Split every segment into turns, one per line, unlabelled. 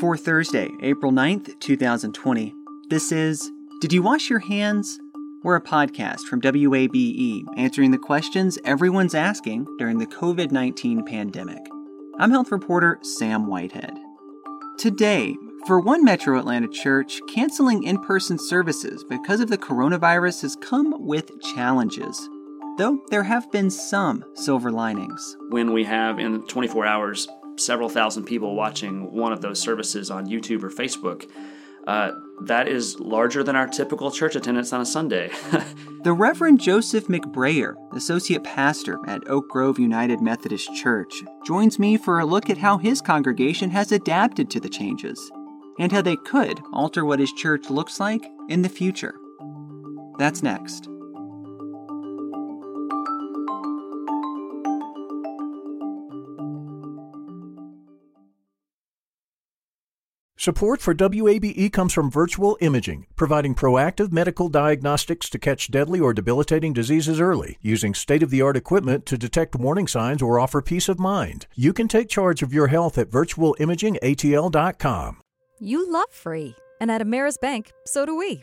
For Thursday, April 9th, 2020, this is Did You Wash Your Hands? We're a podcast from WABE answering the questions everyone's asking during the COVID 19 pandemic. I'm health reporter Sam Whitehead. Today, for one Metro Atlanta church, canceling in person services because of the coronavirus has come with challenges. Though there have been some silver linings.
When we have in 24 hours several thousand people watching one of those services on YouTube or Facebook. Uh, that is larger than our typical church attendance on a Sunday.
the Reverend Joseph McBrayer, Associate Pastor at Oak Grove United Methodist Church, joins me for a look at how his congregation has adapted to the changes and how they could alter what his church looks like in the future. That's next.
Support for WABE comes from Virtual Imaging, providing proactive medical diagnostics to catch deadly or debilitating diseases early, using state of the art equipment to detect warning signs or offer peace of mind. You can take charge of your health at virtualimagingatl.com.
You love free, and at Ameris Bank, so do we.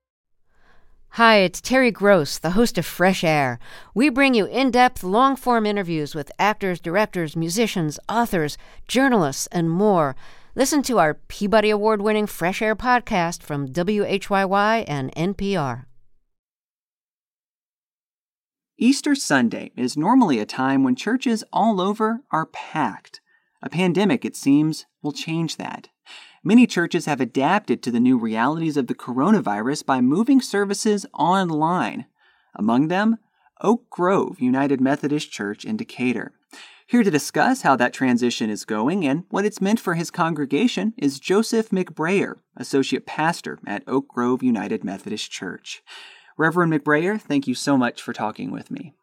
Hi, it's Terry Gross, the host of Fresh Air. We bring you in depth, long form interviews with actors, directors, musicians, authors, journalists, and more. Listen to our Peabody Award winning Fresh Air podcast from WHYY and NPR.
Easter Sunday is normally a time when churches all over are packed. A pandemic, it seems, will change that. Many churches have adapted to the new realities of the coronavirus by moving services online. Among them, Oak Grove United Methodist Church in Decatur. Here to discuss how that transition is going and what it's meant for his congregation is Joseph McBrayer, Associate Pastor at Oak Grove United Methodist Church. Reverend McBrayer, thank you so much for talking with me.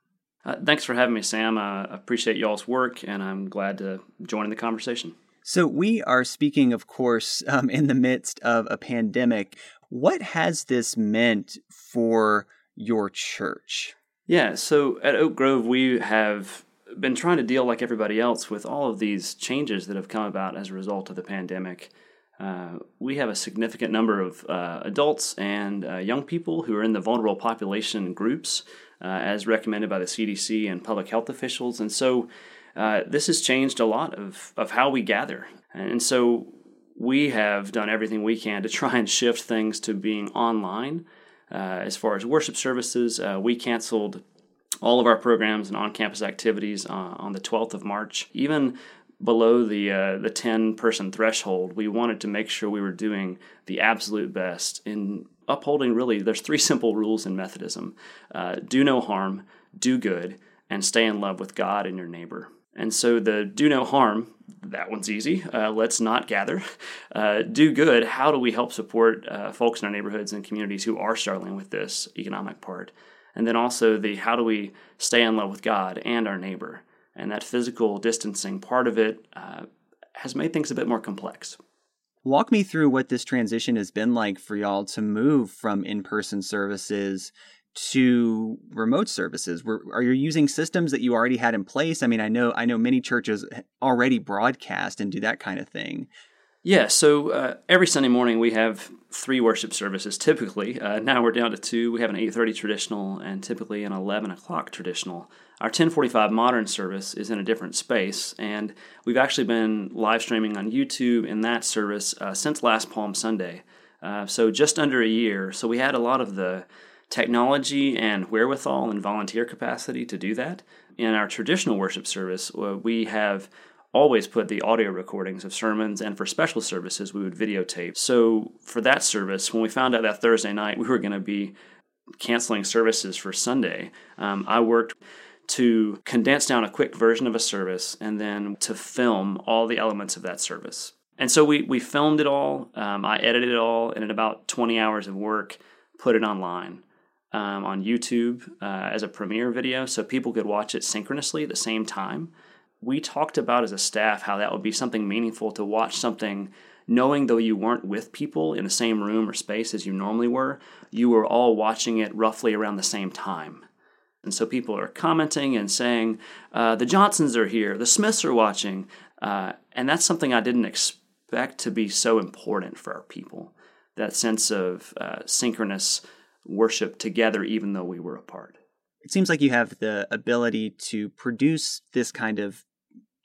Uh, thanks for having me, Sam. I appreciate y'all's work, and I'm glad to join in the conversation.
So, we are speaking, of course, um, in the midst of a pandemic. What has this meant for your church?
Yeah, so at Oak Grove, we have been trying to deal like everybody else with all of these changes that have come about as a result of the pandemic. Uh, we have a significant number of uh, adults and uh, young people who are in the vulnerable population groups, uh, as recommended by the CDC and public health officials. And so uh, this has changed a lot of, of how we gather. And so we have done everything we can to try and shift things to being online. Uh, as far as worship services, uh, we canceled all of our programs and on campus activities uh, on the 12th of March. Even below the uh, the 10 person threshold, we wanted to make sure we were doing the absolute best in upholding really there's three simple rules in Methodism uh, do no harm, do good, and stay in love with God and your neighbor. And so the do no harm, that one's easy. Uh, let's not gather. Uh, do good. How do we help support uh, folks in our neighborhoods and communities who are struggling with this economic part? And then also the how do we stay in love with God and our neighbor? And that physical distancing part of it uh, has made things a bit more complex.
Walk me through what this transition has been like for y'all to move from in person services to remote services? Were, are you using systems that you already had in place? I mean, I know I know many churches already broadcast and do that kind of thing.
Yeah, so uh, every Sunday morning we have three worship services. Typically, uh, now we're down to two. We have an eight thirty traditional and typically an eleven o'clock traditional. Our ten forty five modern service is in a different space, and we've actually been live streaming on YouTube in that service uh, since last Palm Sunday. Uh, so just under a year. So we had a lot of the technology and wherewithal and volunteer capacity to do that. In our traditional worship service, uh, we have always put the audio recordings of sermons, and for special services, we would videotape. So for that service, when we found out that Thursday night we were going to be canceling services for Sunday, um, I worked to condense down a quick version of a service and then to film all the elements of that service. And so we, we filmed it all. Um, I edited it all, and in about 20 hours of work, put it online um, on YouTube uh, as a premiere video so people could watch it synchronously at the same time. We talked about as a staff how that would be something meaningful to watch something knowing though you weren't with people in the same room or space as you normally were, you were all watching it roughly around the same time. And so people are commenting and saying, uh, the Johnsons are here, the Smiths are watching. Uh, and that's something I didn't expect to be so important for our people that sense of uh, synchronous worship together, even though we were apart.
It seems like you have the ability to produce this kind of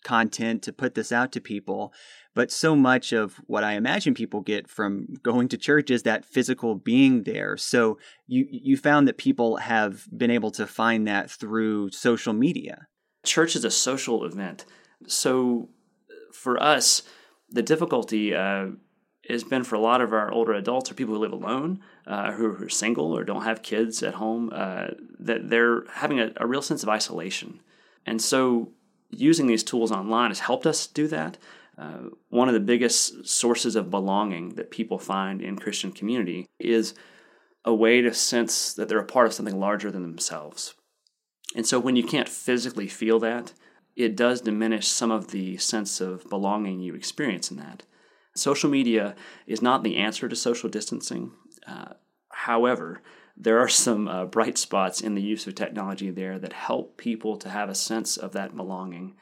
content, to put this out to people. But so much of what I imagine people get from going to church is that physical being there. So you you found that people have been able to find that through social media.
Church is a social event. So for us, the difficulty uh, has been for a lot of our older adults or people who live alone, uh, who, who, are single or don't have kids at home, uh, that they're having a, a, real sense of isolation. And so using these tools online has helped us do that. Uh, one of the biggest sources of belonging that people find in Christian community is a way to sense that they're a part of something larger than themselves. And so when you can't physically feel that, it does diminish some of the sense of belonging you experience in that. Social media is not the answer to social distancing. Uh, however, there are some uh, bright spots in the use of technology there that help people to have a sense of that belonging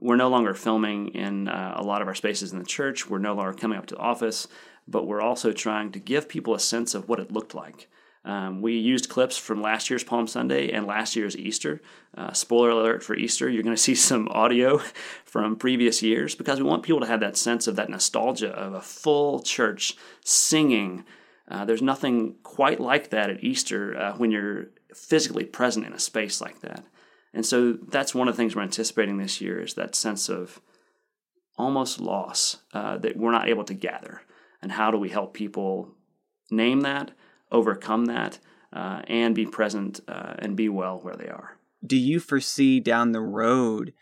we're no longer filming in uh, a lot of our spaces in the church. We're no longer coming up to the office, but we're also trying to give people a sense of what it looked like. Um, we used clips from last year's Palm Sunday and last year's Easter. Uh, spoiler alert for Easter, you're going to see some audio from previous years because we want people to have that sense of that nostalgia of a full church singing. Uh, there's nothing quite like that at Easter uh, when you're physically present in a space like that. And so that's one of the things we're anticipating this year is that sense of almost loss uh, that we're not able to gather. And how do we help people name that, overcome that, uh, and be present uh, and be well where they are?
Do you foresee down the road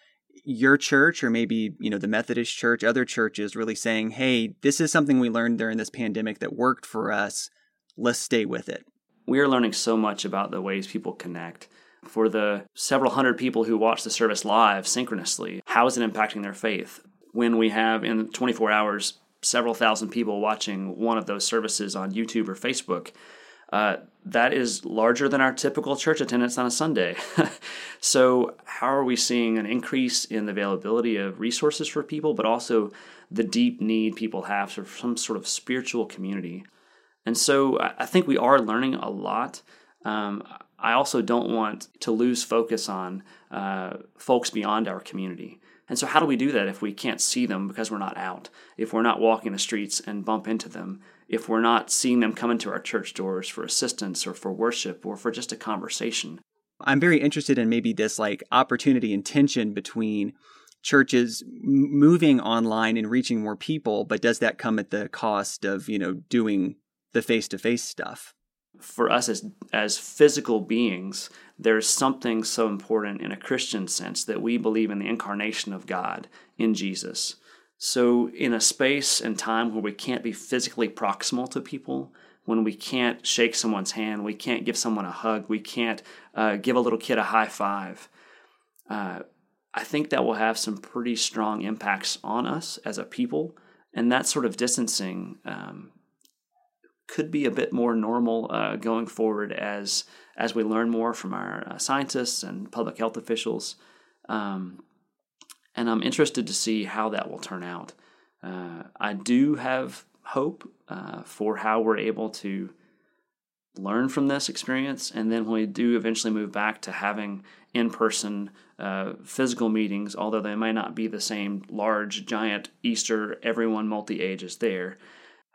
your church or maybe you know the Methodist church, other churches really saying, "Hey, this is something we learned during this pandemic that worked for us. Let's stay with it."
We are learning so much about the ways people connect for the several hundred people who watch the service live synchronously, how is it impacting their faith? When we have in 24 hours several thousand people watching one of those services on YouTube or Facebook, uh, that is larger than our typical church attendance on a Sunday. so, how are we seeing an increase in the availability of resources for people, but also the deep need people have for some sort of spiritual community? And so, I think we are learning a lot. Um, I also don't want to lose focus on uh, folks beyond our community. And so, how do we do that if we can't see them because we're not out? If we're not walking the streets and bump into them? If we're not seeing them come into our church doors for assistance or for worship or for just a conversation?
I'm very interested in maybe this like opportunity and tension between churches moving online and reaching more people, but does that come at the cost of, you know, doing the face to face stuff?
for us as as physical beings, there's something so important in a Christian sense that we believe in the incarnation of God in Jesus. So, in a space and time where we can't be physically proximal to people, when we can't shake someone's hand, we can't give someone a hug, we can't uh, give a little kid a high five, uh, I think that will have some pretty strong impacts on us as a people. And that sort of distancing um, could be a bit more normal uh, going forward as as we learn more from our uh, scientists and public health officials. Um, and I'm interested to see how that will turn out. Uh, I do have hope uh, for how we're able to learn from this experience, and then when we do eventually move back to having in-person uh, physical meetings, although they may not be the same large, giant Easter, everyone multi-age is there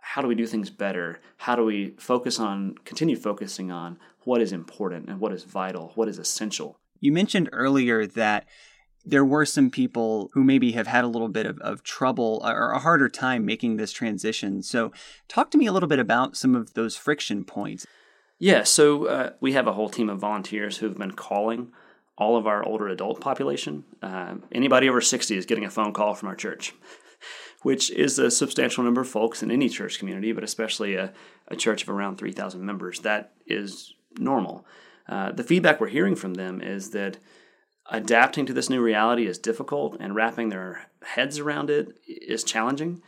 how do we do things better? How do we focus on, continue focusing on what is important and what is vital, what is essential?
You mentioned earlier that there were some people who maybe have had a little bit of, of trouble or a harder time making this transition. So, talk to me a little bit about some of those friction points.
Yeah, so uh, we have a whole team of volunteers who've been calling all of our older adult population. Uh, anybody over 60 is getting a phone call from our church. which is a substantial number of folks in any church community, but especially a, a church of around 3,000 members. That is normal. Uh, the feedback we're hearing from them is that adapting to this new reality is difficult and wrapping their heads around it is challenging,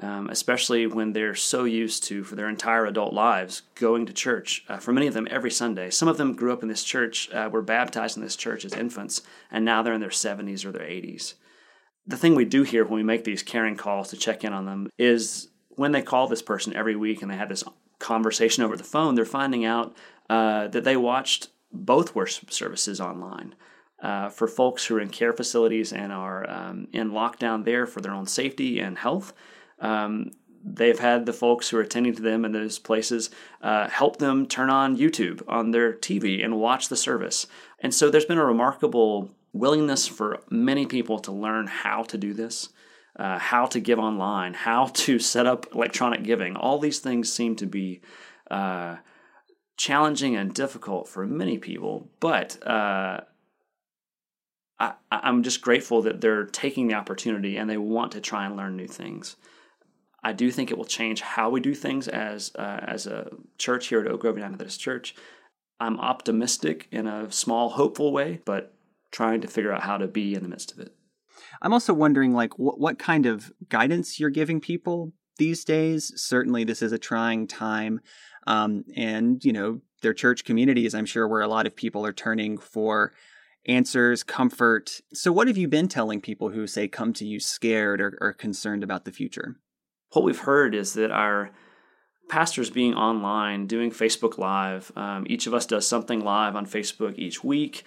um, especially when they're so used to, for their entire adult lives, going to church. Uh, for many of them, every Sunday. Some of them grew up in this church, uh, were baptized in this church as infants, and now they're in their 70s or their 80s. The thing we do here when we make these caring calls to check in on them is when they call this person every week and they have this conversation over the phone, they're finding out uh, that they watched both worship services online. Uh, for folks who are in care facilities and are um, in lockdown there for their own safety and health. Um, they've had the folks who are attending to them in those places uh, help them turn on YouTube on their TV and watch the service. And so there's been a remarkable willingness for many people to learn how to do this. Uh, how to give online, how to set up electronic giving. All these things seem to be uh, challenging and difficult for many people, but uh, I, I'm just grateful that they're taking the opportunity and they want to try and learn new things. I do think it will change how we do things as uh, as a church here at Oak Grove United Methodist Church. I'm optimistic in a small, hopeful way, but trying to figure out how to be in the midst of it.
I'm also wondering, like, what what kind of guidance you're giving people these days. Certainly, this is a trying time, um, and you know, their church communities. I'm sure where a lot of people are turning for answers, comfort. So, what have you been telling people who say come to you scared or, or concerned about the future?
What we've heard is that our pastors being online, doing Facebook Live, um, each of us does something live on Facebook each week.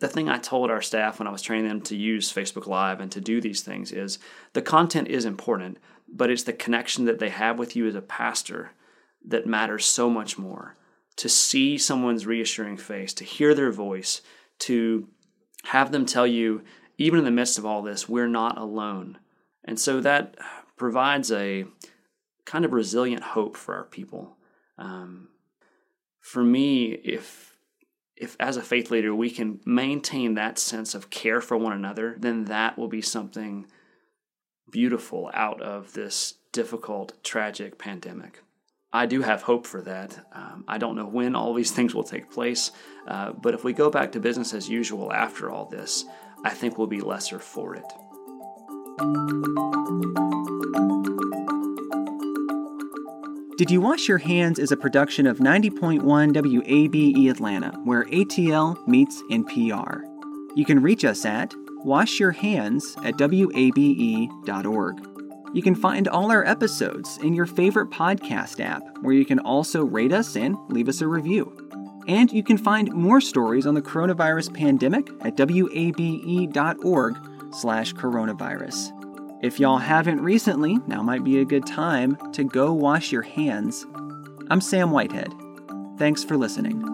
The thing I told our staff when I was training them to use Facebook Live and to do these things is the content is important, but it's the connection that they have with you as a pastor that matters so much more. To see someone's reassuring face, to hear their voice, to have them tell you, even in the midst of all this, we're not alone. And so that provides a kind of resilient hope for our people. Um, for me, if if as a faith leader we can maintain that sense of care for one another, then that will be something beautiful out of this difficult, tragic pandemic. I do have hope for that. Um, I don't know when all these things will take place, uh, but if we go back to business as usual after all this, I think we'll be lesser for it.
Did You Wash Your Hands is a production of 90.1 WABE Atlanta, where ATL meets NPR. You can reach us at washyourhands at wabe.org. You can find all our episodes in your favorite podcast app, where you can also rate us and leave us a review. And you can find more stories on the coronavirus pandemic at wabe.org slash coronavirus. If y'all haven't recently, now might be a good time to go wash your hands. I'm Sam Whitehead. Thanks for listening.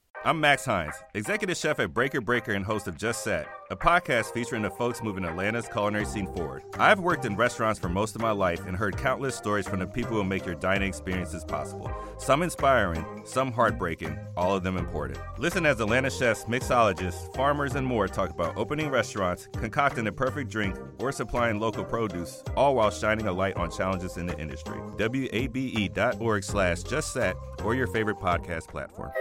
I'm Max Hines, executive chef at Breaker Breaker and host of Just Set, a podcast featuring the folks moving Atlanta's culinary scene forward. I've worked in restaurants for most of my life and heard countless stories from the people who make your dining experiences possible. Some inspiring, some heartbreaking, all of them important. Listen as Atlanta chefs, mixologists, farmers, and more talk about opening restaurants, concocting the perfect drink, or supplying local produce, all while shining a light on challenges in the industry. WABE.org slash just set or your favorite podcast platform.